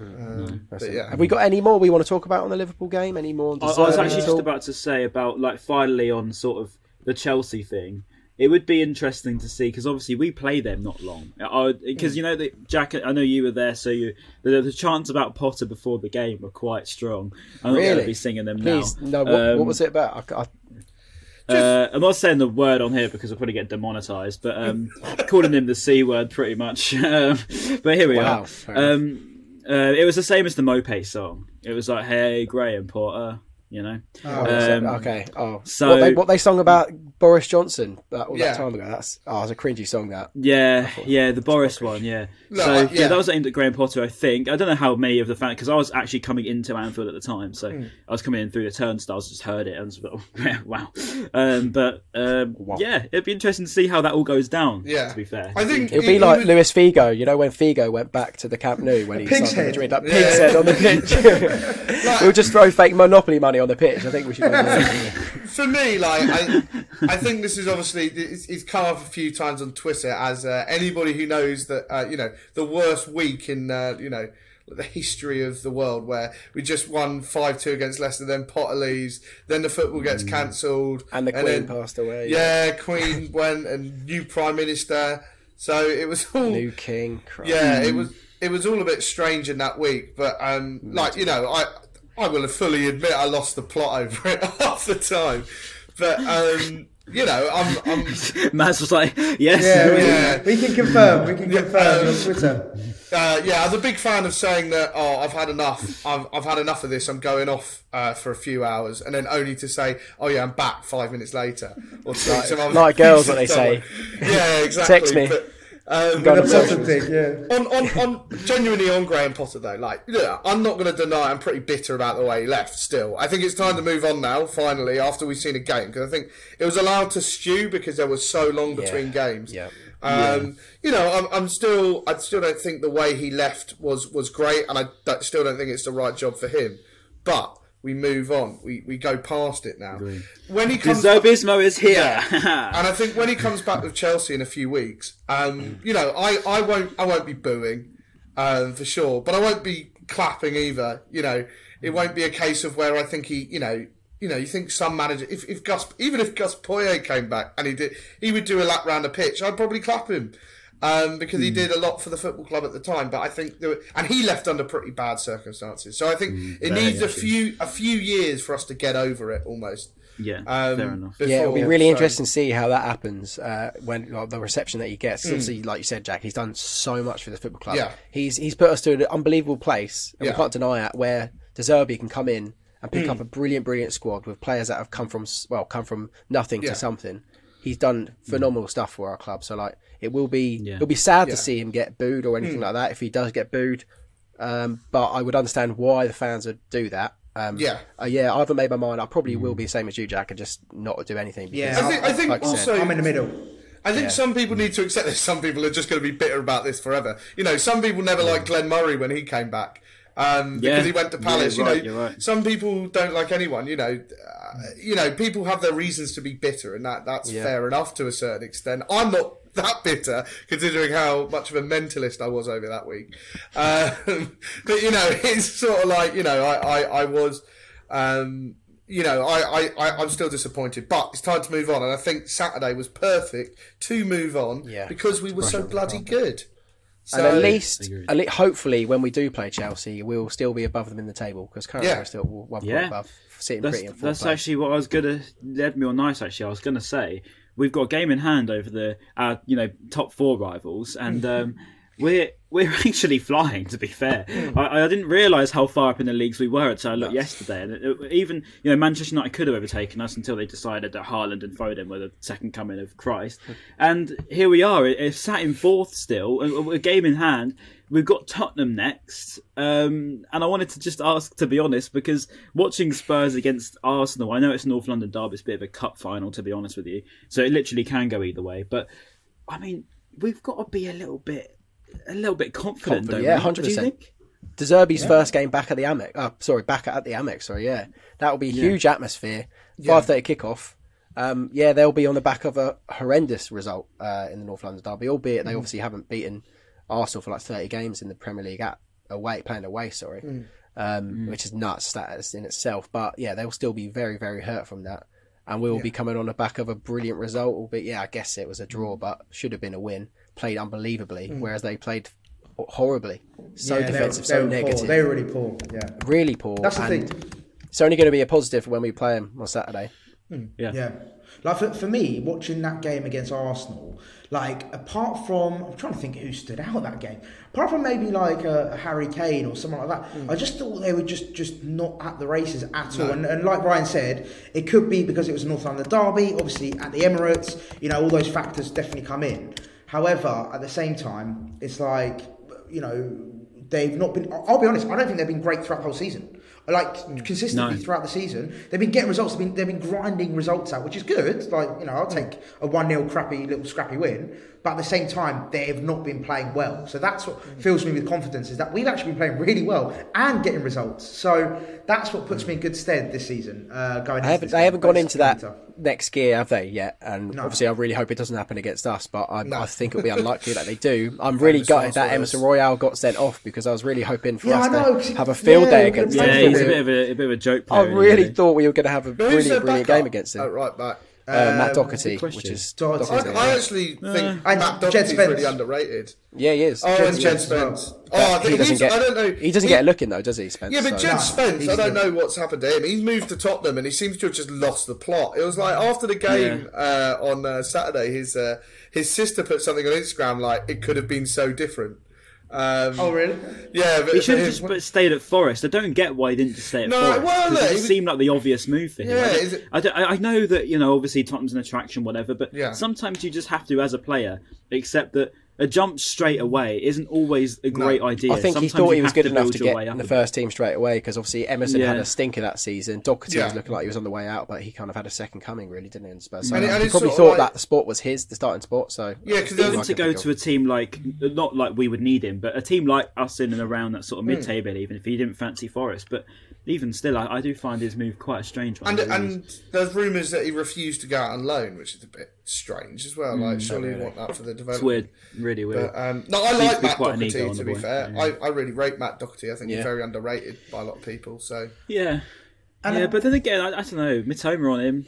Um, but yeah, Have we got any more we want to talk about on the Liverpool game? Any more? I, I was actually just about to say about like finally on sort of the Chelsea thing. It would be interesting to see because obviously we play them not long. Because you know that Jack, I know you were there, so you the, the chants about Potter before the game were quite strong. I'm not going Really? to be singing them Please, now. no. What, Um, what was it about? I, I, Uh, I'm not saying the word on here because I'll probably going to get demonetized, but um, calling him the c word pretty much. um, but here we Wow, are. Um, uh, it was the same as the Mope song. It was like, "Hey, Graham Potter," you know. oh, Um, okay. Oh, so- what they, what they sung about Boris Johnson that, all Yeah. that time ago? That's oh, it's a cringy song. That Yeah, yeah, the Boris one, yeah. No, so I- yeah. yeah. that was aimed at Graham Potter, I think. I don't know how many of the fans because I was actually coming into Anfield at the time, so Hmm. I was coming in through the turnstiles, just heard it, and was like, oh, wow. Um, but um, yeah, it'd be interesting to see how that all goes down. Yeah. to be fair, I think it'll he- be like he Luis Figo. You know when Figo went back to the Camp Nou when he Pig's signed head. Madrid, that Yeah. pig's head on the pitch. we'll just throw fake Monopoly money on the pitch. I think we should. for me, like I, I think this is obviously it's, it's come up a few times on Twitter as uh, anybody who knows that uh, you know the worst week in uh, you know the history of the world where we just won five two against Leicester, then Potter leaves, then the football gets cancelled, And the Queen passed away. Yeah, Queen went and new Prime Minister. So it was all New King. Christ. yeah, it was it was all a bit strange in that week, but um, like you know, I I will fully admit I lost the plot over it half the time, but um, you know, I'm I'm Matt's was like, yes. Yeah, we, Yeah. we can confirm. We can confirm um, on Twitter. uh, yeah, I was a big fan of saying that. Oh, I've had enough. I've I've had enough of this. I'm going off uh, for a few hours, and then only to say, oh yeah, I'm back five minutes later, or like, some like girls, what they say. Yeah, exactly. Text me. But, um, Got The a Potter thing, yeah. on, on, on genuinely on Graham Potter though, like yeah, I'm not going to deny I'm pretty bitter about the way he left. Still, I think it's time to move on now. Finally, after we've seen a game, because I think it was allowed to stew because there was so long between games. Yeah. Um, You know, I'm, I'm still, I still don't think the way he left was was great, and I still don't think it's the right job for him. But we move on. We we go past it now. When he comes, Zerbismo is here. and I think when he comes back with Chelsea in a few weeks, um, you know, I, I won't I won't be booing, um, for sure, but I won't be clapping either. You know, it won't be a case of where I think he, you know, you know, you think some manager, if, if Gus, even if Gus Poyet came back and he did, he would do a lap round the pitch, I'd probably clap him. Um, because he did a lot for the football club at the time, but I think there were, and he left under pretty bad circumstances. So I think it needs a few a few years for us to get over it almost. yeah, Um, fair enough. Yeah, it'll be really so- interesting to see how that happens uh, when like, the reception that he gets. Hmm. Obviously, like you said, Jack, he's done so much for the football club. Yeah. He's he's put us to an unbelievable place, and Yeah. we can't deny it. Where De Zerbi can come in and pick Hmm. up a brilliant, brilliant squad with players that have come from well, come from nothing Yeah. to something. He's done phenomenal stuff for our club. So like, it will be Yeah. it'll be sad Yeah. to see him get booed or Hmm. anything like that if he does get booed. Um, but I would understand why the fans would do that. Um, Yeah. uh, yeah. I haven't made my mind. I probably will be the same as you, Jack, and just not do anything. Yeah. I think, I think Like you said. also I'm in the middle. I think some people need to accept this. Some people are just going to be bitter about this forever. You know, some people never liked Glenn Murray when he came back um, Yeah. because he went to Yeah, Palace. you're right, you know, you're right. some people don't like anyone. You know, uh, you know, people have their reasons to be bitter, and that that's Yeah. fair enough to a certain extent. I'm not that bitter, considering how much of a mentalist I was over that week. Um, but you know, it's sort of like you know, I I, I was. Um, you know, I, I, I, I'm still disappointed, but it's time to move on. And I think Saturday was perfect to move on Yeah. because we were so bloody good. So, And at least, Agreed. at least, hopefully, when we do play Chelsea, we'll still be above them in the table because currently Yeah. we're still one point Yeah. above, sitting That's, pretty in that's place. actually what I was gonna led me on nice. Actually, I was gonna say we've got a game in hand over the our you know top four rivals, and um, we're we're actually flying. To be fair, I, I didn't realise how far up in the leagues we were until I looked yesterday, and it, it- even you know Manchester United could have overtaken us until they decided that Haaland and Foden were the second coming of Christ, and here we are. It, it's sat in fourth still, a, a game in hand. We've got Tottenham next, um, and I wanted to just ask, to be honest, because watching Spurs against Arsenal, I know it's North London derby, it's a bit of a cup final, to be honest with you, so it literally can go either way. But I mean, we've got to be a little bit, a little bit confident, Confident, don't yeah, we? What you 100%. think? De Zerbi's first game back at the Amex. Uh, sorry, back at the Amex. Sorry, yeah, that will be huge atmosphere. Five thirty kickoff. Um, yeah, they'll be on the back of a horrendous result uh, in the North London derby, albeit they obviously haven't beaten Arsenal for like thirty games in the Premier League at away, playing away. Sorry, mm. um, mm. which is nuts that is in itself. But yeah, they'll still be very, very hurt from that, and we will be coming on the back of a brilliant result. But yeah, I guess it was a draw, but should have been a win. Played unbelievably, mm. whereas they played horribly. So Yeah, they were- defensive, they so were poor. negative, They were really poor. Yeah. really poor. That's the and thing. It's only going to be a positive when we play them on Saturday. Yeah. Yeah. Like for, for me, watching that game against Arsenal, like apart from, I'm trying to think who stood out that game. Apart from maybe like a, Harry Kane or someone like that, hmm. I just thought they were just just not at the races at all. And, and like Brian said, it could be because it was a North London derby. Obviously, at the Emirates, you know, all those factors definitely come in. However, at the same time, it's like you know they've not been. I'll be honest, I don't think they've been great throughout the whole season. Like consistently No. throughout the season, they've been getting results. They've been they've been grinding results out, which is good. Like you know, I'll take a one 0 crappy little scrappy win. But at the same time, they have not been playing well. So that's what fills me with confidence is that we've actually been playing really well and getting results. So that's what puts me in good stead this season. Uh, going, I haven't, this they haven't gone into that. tough. Next gear, have they yet? And obviously, I really hope it doesn't happen against us, but I, I think it'll be unlikely that they do. I'm really Famous gutted that. Emerson Royal got sent off because I was really hoping for Yeah, us I to have a field yeah, day against could've them. Yeah, played he's a bit of a, a bit of a joke I really isn't thought we were going to have a Who's brilliant, brilliant game against him. at right back? Uh, Matt Um, Doherty, which is Doherty. I, Doherty, I yeah. actually think And Matt Jed Doherty's Spence. really underrated. yeah, he is. Oh, Jed and Spence Jed Spence. Oh, I he doesn't get. I don't know. He doesn't get a look in though, does he, Spence? Yeah, but So- Jed No, Spence, I don't good. know what's happened to him. He's moved to Tottenham and he seems to have just lost the plot. It was like after the game uh, on uh, Saturday, his uh, his sister put something on Instagram like it could have been so different. Um, Oh, really? Yeah, but He should have just but stayed at Forest. I don't get why he didn't just stay at No, Forest. well, 'cause look, it he just was- seemed like the obvious move for him. Yeah, I, don't- it- I, don't- I I know that you know obviously Tottenham's an attraction, whatever, but Yeah. sometimes you just have to, as a player, accept that a jump straight away isn't always a great idea. I think he thought he was good to enough to get way in the first team straight away because obviously Emerson had a stinker that season. Doherty Yeah. was looking like he was on the way out, but he kind of had a second coming, really, didn't he? In Spurs? So And it- and he probably thought like- that the sport was his, the starting sport. So Yeah, because Even to go to a team like not like we would need him, but a team like us in and around that Hmm. sort of mid-table, even if he didn't fancy Forest, but even still, I, I do find his move quite a strange one. And, really. and there's rumours that he refused to go out on loan, which is a bit strange as well. Like, surely you want that for the development. it's weird, really weird. But, um, no, I like Matt quite Doherty. To be boy. fair, Yeah. I, I really rate Matt Doherty. I think Yeah. he's very underrated by a lot of people. So yeah, And yeah, um, but then again, I, I don't know. Mitoma on him,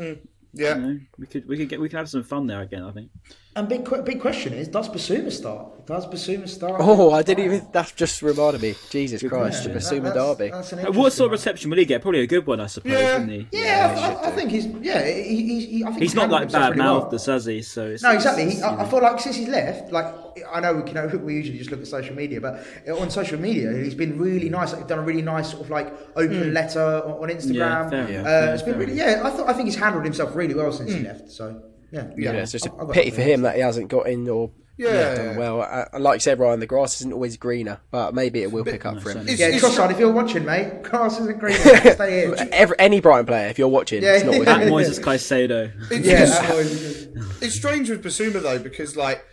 yeah, you know, we could we could get we could have some fun there again. I think. And big big question is, does Bissouma start? Does Bissouma start? Oh, I didn't even. That just reminded me. Jesus Christ, the. Bissouma That- Derby. that's an Uh, What sort of reception will he get? Probably a good one, I suppose. Yeah. Isn't he? Yeah, I, I, I think he's yeah. He, he, he, I think He's not like bad mouthed, well. the Suzzy. So it's, No, exactly. He, I, I feel like since he's left, like I know we can we usually just look at social media, but on social media he's been really nice. Like, done a really nice sort of like open letter on, on Instagram. Hmm. Yeah, fair uh, enough, it's been fair really yeah. I thought I think he's handled himself really well since Hmm. he left. So yeah, Yeah, it's just a I- I got pity for feeling. him that he hasn't got in or Yeah, done yeah. well. Uh, like you said, Ryan, the grass isn't always greener, but maybe it will pick up for him. It's- Yeah, it's- Trossard, if you're watching, mate, grass isn't greener. Stay here. Every, any Brighton player, if you're watching, Yeah, it's not with yeah. At him. Moises Caicedo. It's, Yeah, it's, it's strange with Bissouma though because like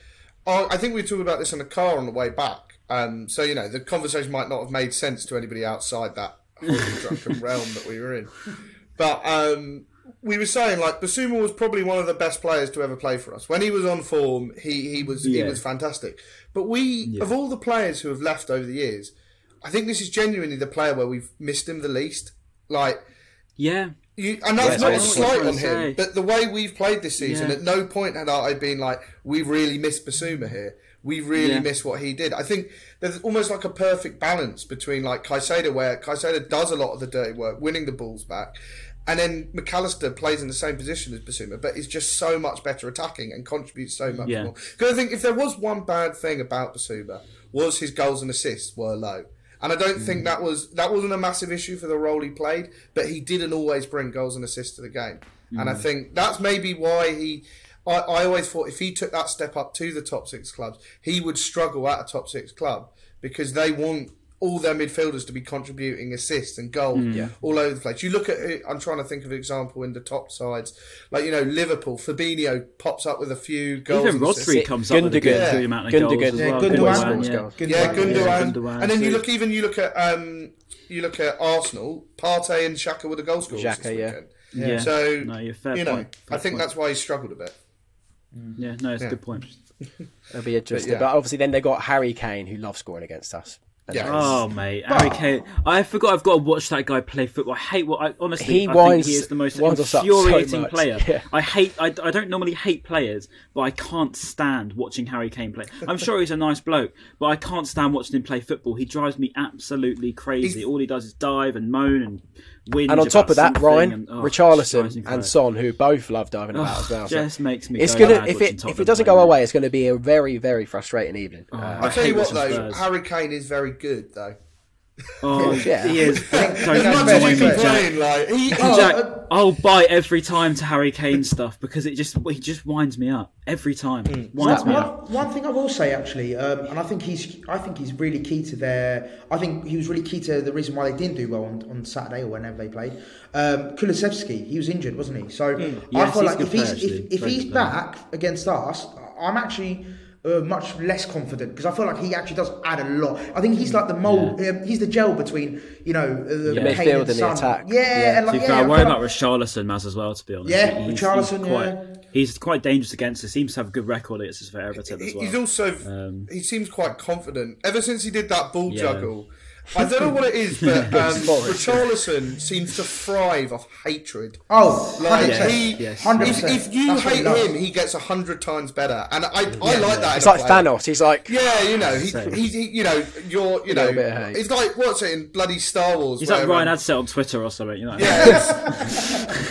I I think we were talking about this in the car on the way back. Um, so you know the conversation might not have made sense to anybody outside that drunken realm that we were in, but um, we were saying like Bissouma was probably one of the best players to ever play for us. When he was on form, he he was he was fantastic. But we of all the players who have left over the years, I think this is genuinely the player where we've missed him the least. Like Yeah. you, and that's Yes, not a slight on trying him, say. but the way we've played this season, Yeah. at no point had I been like, we really missed Bissouma here. We really Yeah. missed what he did. I think there's almost like a perfect balance between like Caicedo, where Caicedo does a lot of the dirty work, winning the balls back, and then Mac Allister plays in the same position as Bissouma, but is just so much better attacking and contributes so much Yeah. more. Because I think if there was one bad thing about Bissouma, was his goals and assists were low. And I don't mm. think that was that wasn't a massive issue for the role he played, but he didn't always bring goals and assists to the game. And I mm. think that's maybe why he. I, I always thought if he took that step up to the top six clubs, he would struggle at a top six club because they want all their midfielders to be contributing assists and goals all over the place. You look at it, I'm trying to think of an example in the top sides, like you know Liverpool. Fabinho pops up with a few goals. Even. Rodri comes up with a Gundogan. good Yeah. amount of Gundogan. goals as Yeah, well. Gundogan. Gundogan, scores yeah. goals. Yeah. Gundogan. Gundogan, and then you look even you look at um, you look at Arsenal. Partey and Xhaka were the goal scorers Xhaka, this yeah. weekend. Yeah. So No, you're fair you know, point. I think point. that's why he struggled a bit. Yeah, no, it's a good point. It'll be interesting. But But, obviously, then they got Harry Kane, who loves scoring against us. And Yeah. Oh, that is- Oh mate, Harry Kane! I forgot I've got to watch that guy play football. I hate what I honestly. He I winds- think he is the most winds us up so infuriating player. Yeah. I hate. I, I don't normally hate players, but I can't stand watching Harry Kane play. I'm sure he's a nice bloke, but I can't stand watching him play football. He drives me absolutely crazy. He's- All he does is dive and moan and whinge. And on top about of that, Ryan, and, oh, Richarlison and. Son, who both love diving about Oh, as well. So makes me. it's go gonna if it if it doesn't go mate. away, it's going to be a very very frustrating evening. Uh, I I tell you what though, Spurs. Harry Kane is very good though. Oh, Yeah. he is. Don't As As much much as Jack. complain, like he, Oh, Jack, uh, I'll buy every time to Harry Kane stuff because it just he just winds me up every time. Winds me One, up. one thing I will say actually, um, and I think he's, I think he's really key to their. I think he was really key to the reason why they didn't do well on, on Saturday or whenever they played. Um, Kulusevski, he was injured, wasn't he? So I Yes, feel like if he's player, if, if he's good player. back against us, I'm actually uh, much less confident because I feel like he actually does add a lot. I think he's like the mold. Um, he's the gel between you know uh, the Yeah. Midfield and the attack. Yeah, Yeah. and like be yeah, I I worry about like- Richarlison, Maz, as well. To be honest, Yeah, He- he's, Richarlison, he's quite, yeah. he's quite dangerous against us. Seems to have a good record against us for Everton as well. He's also Um, he seems quite confident ever since he did that ball Yeah. juggle. I don't know what it is, but um, Richarlison seems to thrive off hatred. Oh, Like 100%. he, Yes. if, 100%. if you That's hate does. him, he gets a hundred times better, and I, I like that. It's like. Thanos. He's like, Yeah, you know, he, Same. he's, he, you know, you're, you know, little bit of hate. it's like what's it in bloody Star Wars? he's like Ryan um, Adsett on Twitter or something. You know. Yeah,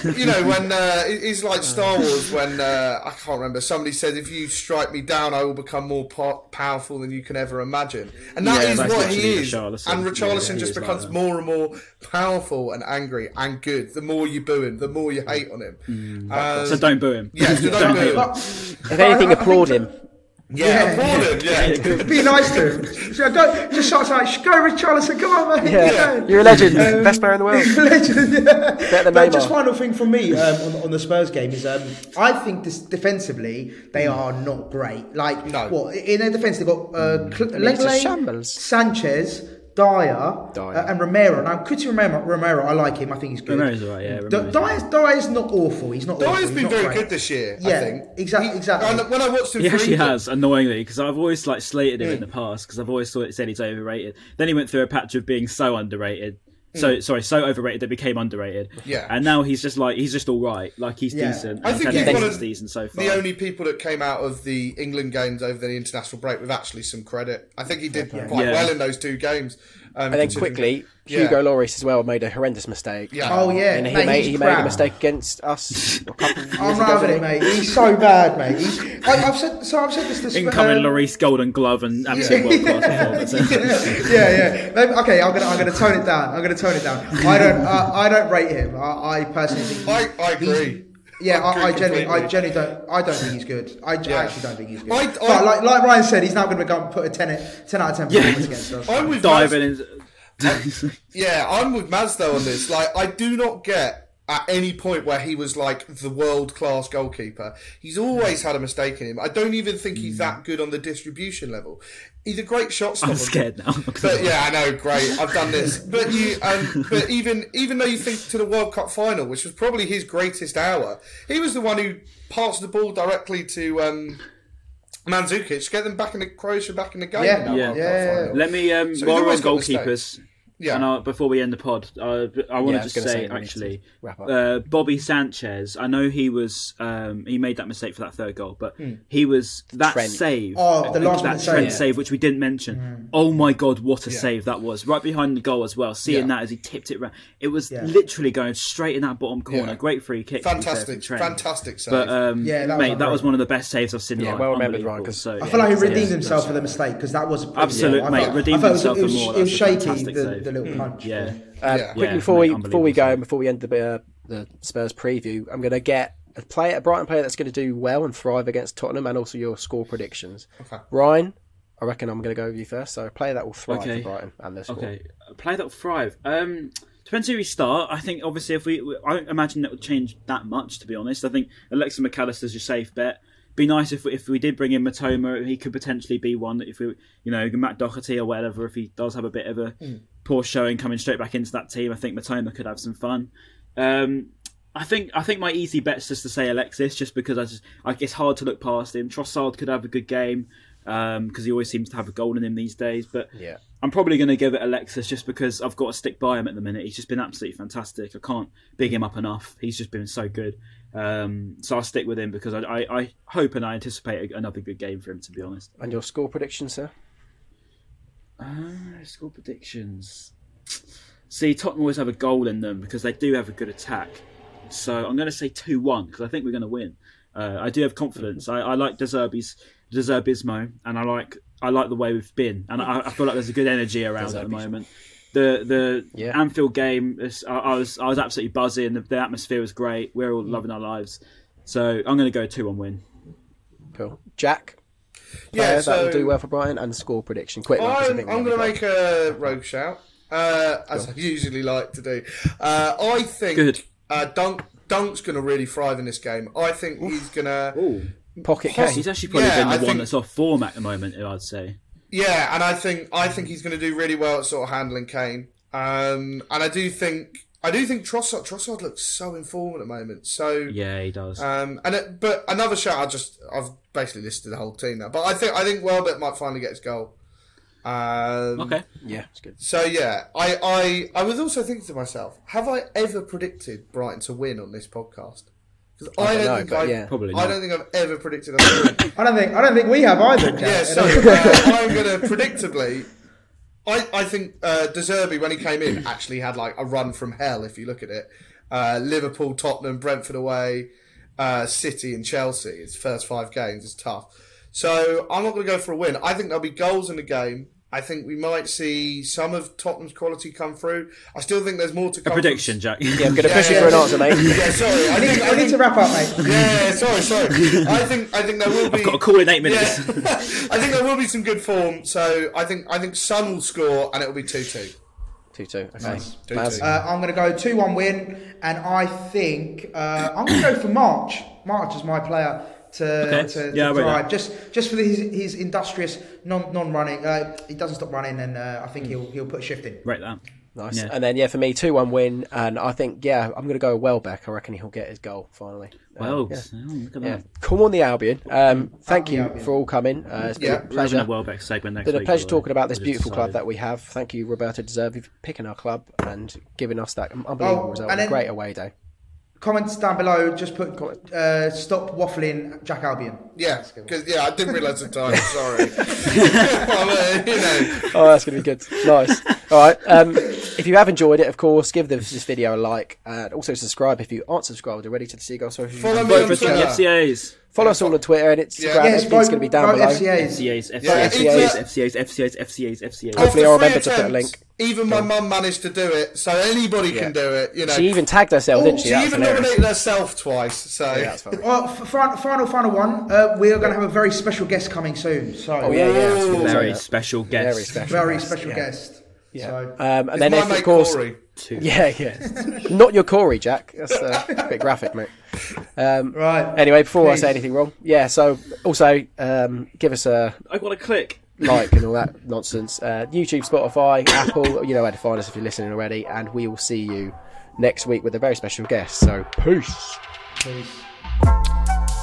you know when uh, it's like Star Wars when uh, I can't remember. Somebody said, "If you strike me down, I will become more po- powerful than you can ever imagine," and that Yeah, is that's what he literally is. Richarlison. And Yeah, just is like becomes more and more powerful and angry and good. The more you boo him, the more you hate on him. Um, So don't boo him. yeah, so don't boo hate him. But- if anything, I- I applaud him. Yeah, Yeah. applaud him. Yeah. Be nice to him. So go, just shout out, go Richarlison, come on, mate. Yeah, go. you're a legend, best player in the world. Legend, yeah. Better than But just Neymar. final thing from me um, on, on the Spurs game is um, I think this defensively they are not great. Like No. what in their defence they've got uh, Cl- mean, it's a Lenglet, shambles. Sanchez, Dier, Dier. Uh, and Romero. Now Coutinho Romero, Romero, I like him. I think he's good. Romero's alright, yeah, D- Dier's, Dier's not awful. He's not. awful. Dier's He's been very great. good this year. Yeah, I think exact- exactly. And when I watched him, He actually Inter- has, annoyingly, because I've always like slated him in Mm. the past because I've always thought said he's overrated. Then he went through a patch of being so underrated. So sorry, so overrated that became underrated. Mm. Yeah. and now he's just like he's just all right. Like he's Yeah. decent. I think Ten he's one Hag's of decent so far. the only people that came out of the England games over the international break with actually some credit. I think he did quite Yeah. well in those two games. Um, And then considering- quickly, Yeah. Hugo Lloris as well made a horrendous mistake. Yeah. Oh yeah, And he mate, made he's he made a mistake against us a couple of years I'm ago. having it, he? mate. He's so bad, mate. He's, I, I've said so. I've said this to Incoming um, Lloris Golden Glove and absolute world class performance. yeah, yeah. Maybe, okay, I'm gonna I'm gonna tone it down. I'm gonna tone it down. I don't uh, I don't rate him. I, I personally think I, I agree. Yeah, I I, I genuinely, I completely. genuinely don't. I don't think he's good. I, I actually don't think he's good. I- I- but like, like Ryan said, he's now going to go and put a 10, 10 out of ten performance against us. I'm with Maz, Diving in. yeah, I'm with Mazda on this. Like, I do not get at any point where he was like the world class goalkeeper. He's always had a mistake in him. I don't even think he's hmm. that good on the distribution level. He's a great shot stopper. I'm scared now. But yeah, I know, great. I've done this. But you, um, but even even though you think to the World Cup final, which was probably his greatest hour, he was the one who passed the ball directly to um, Mandzukic to get them back in the Croatia back in the game. Yeah, in yeah. Yeah, Cup yeah, final. Let me um, So while we're on always goalkeepers. Yeah. And uh, before we end the pod, uh, I want Yeah, to just say, say we need to actually, wrap up. uh, Bobby Sanchez. I know he was um, he made that mistake for that third goal, but he was that Trent. save. Oh, the last that Trent save. save, which we didn't mention. Oh my god, what a save that was! Right behind the goal as well. Seeing Yeah. that as he tipped it round, it was Yeah. literally going straight in that bottom corner. Yeah. Great free kick. to be fair Fantastic, Trent. fantastic save. But um, Yeah, that was mate, that was one of the best saves I've seen. Yeah, live. well remembered, Unbelievable. Ryan, 'cause So, I feel like he redeemed himself for the mistake because that was Absolute, I mate, redeemed himself for more. It was, That was a shaky fantastic the, save. the little punch. Yeah. Uh, Yeah. quickly Yeah, before mate, we before we go and before we end the uh, the Spurs preview, I'm going to get a player, a Brighton player that's going to do well and thrive against Tottenham, and also your score predictions. Okay. Ryan, I reckon I'm going to go with you first. So a player that will thrive Okay. for Brighton and their score. Okay, a player that will thrive. Um, depends who we start. I think obviously if we, I don't imagine that would change that much. To be honest, I think Alexa Mac Allister's your safe bet. Be nice if if we did bring in Mitoma, he could potentially be one. If we, you know, Matt Doherty or whatever, if he does have a bit of a poor showing coming straight back into that team, I think Mitoma could have some fun. Um, I think I think my easy bet's just to say Alexis, just because I just like it's hard to look past him. Trossard could have a good game because he always seems to have a goal in him these days, but Yeah. I'm probably going to give it Alexis just because I've got to stick by him at the minute. He's just been absolutely fantastic. I can't big him up enough. He's just been so good. Um, so I'll stick with him because I, I, I hope and I anticipate another good game for him. To be honest. And your score prediction, sir? Uh, score predictions. See, Tottenham always have a goal in them because they do have a good attack. So I'm going to say two one because I think we're going to win. Uh, I do have confidence. I, I like De Zerbi's Deserbismo, and I like I like the way we've been, and I, I feel like there's a good energy around at the moment. The the Yeah. Anfield game, I, I was I was absolutely buzzing. The, the atmosphere was great. We're all loving our lives. So I'm going to go two one win. Cool. Jack, Yeah, player that will do well for Brighton and score prediction. Quick, I I'm, I'm going to make a rogue shout, uh, as I usually like to do. Uh, I think Good. Uh, Dunk Dunk's going to really thrive in this game. I think he's going to Pocket Poss- Kane. He's actually probably Yeah, been the I one think- that's off form at the moment. I'd say. Yeah, and I think I think he's going to do really well at sort of handling Kane. Um, and I do think I do think Trossard Trossard looks so informed at the moment. So Yeah, he does. Um, and it, but another shout. I just I've basically listed the whole team now. But I think I think Welbeck might finally get his goal. Um, okay. Yeah, it's good. So yeah, I, I I was also thinking to myself, have I ever predicted Brighton to win on this podcast? Because I, don't don't know, think I yeah. Probably I not. don't think I've ever predicted us to win. I don't think I don't think we have either. Jack. yeah, so uh, I'm going to predictably. I, I think uh, De Zerbi, when he came in, actually had like a run from hell. If you look at it, uh, Liverpool, Tottenham, Brentford away, uh, City, and Chelsea. His first five games is tough. So I'm not going to go for a win. I think there'll be goals in the game. I think we might see some of Tottenham's quality come through. I still think there's more to come. A come. prediction, Jack. Yeah, I'm going to Yeah, push you yeah, for an yeah. answer, mate. Yeah, sorry. I I need, I need to wrap up, mate. yeah, yeah, sorry, sorry. I think I think there will be. I've got a call in eight minutes. Yeah, I think there will be some good form. So I think I think Son will score and it will be two two. Two two. Okay. Nice. 2-2. Uh, I'm going to go two one win, and I think uh, I'm going to go for March. March is my player to Okay. to, Yeah, to rate drive that. just just for his his industrious non non running. Uh, he doesn't stop running, and uh, I think he'll he'll put a shift in. Right, that. Nice. Yeah. And then yeah, for me, two one win, and I think yeah, I'm going to go Welbeck. I reckon he'll get his goal finally. Um, Well, yeah. oh, look at Yeah. that. Come on, the Albion. Um, thank the you Albion. for all coming. Uh, it's been Yeah. a pleasure. a Welbeck segment next Been a pleasure by talking about this I just beautiful club that we have. Thank you, Roberto De Zerbi, for picking our club and giving us that unbelievable Oh, result. and and a great away day. Comments down below. Just put uh, stop waffling, Jack Albion. Yeah, because yeah, I didn't realise the time. Sorry. well, uh, you know, Oh, that's going to be good. Nice. All right. Um, if you have enjoyed it, of course, give this, this video a like and also subscribe if you aren't subscribed already to the Seagull Social. Follow me Vote on for us on the Twitter. FCAs. Follow us all on Twitter and Instagram. Yeah. Yes, Everything's going to be down below. FCAs. FCAs, FCAs, uh, FCAs, FCAs, FCAs, FCAs. Hopefully after I'll three remember to put a link. Even my mum managed to do it, so anybody Yeah. can do it. You know, She even tagged herself, Oh, didn't she? she That's even hilarious. nominated herself twice. So Yeah. Well, f- final, final, final one. Uh, we are going to have a very special guest coming soon. So Oh yeah, yeah. I was gonna say Very special guest. Very special. very guest, special yeah. guest. Yeah. So, Um, and then, if, of course, Corey. Yeah, yeah, not your Corey, Jack. That's uh, a bit graphic, mate. Um, right. Anyway, before I say anything wrong, yeah. So also um, give us a I got to click. like and all that nonsense. Uh, YouTube, Spotify, Apple. You know where to find us if you're listening already, and we will see you next week with a very special guest. So peace. Please.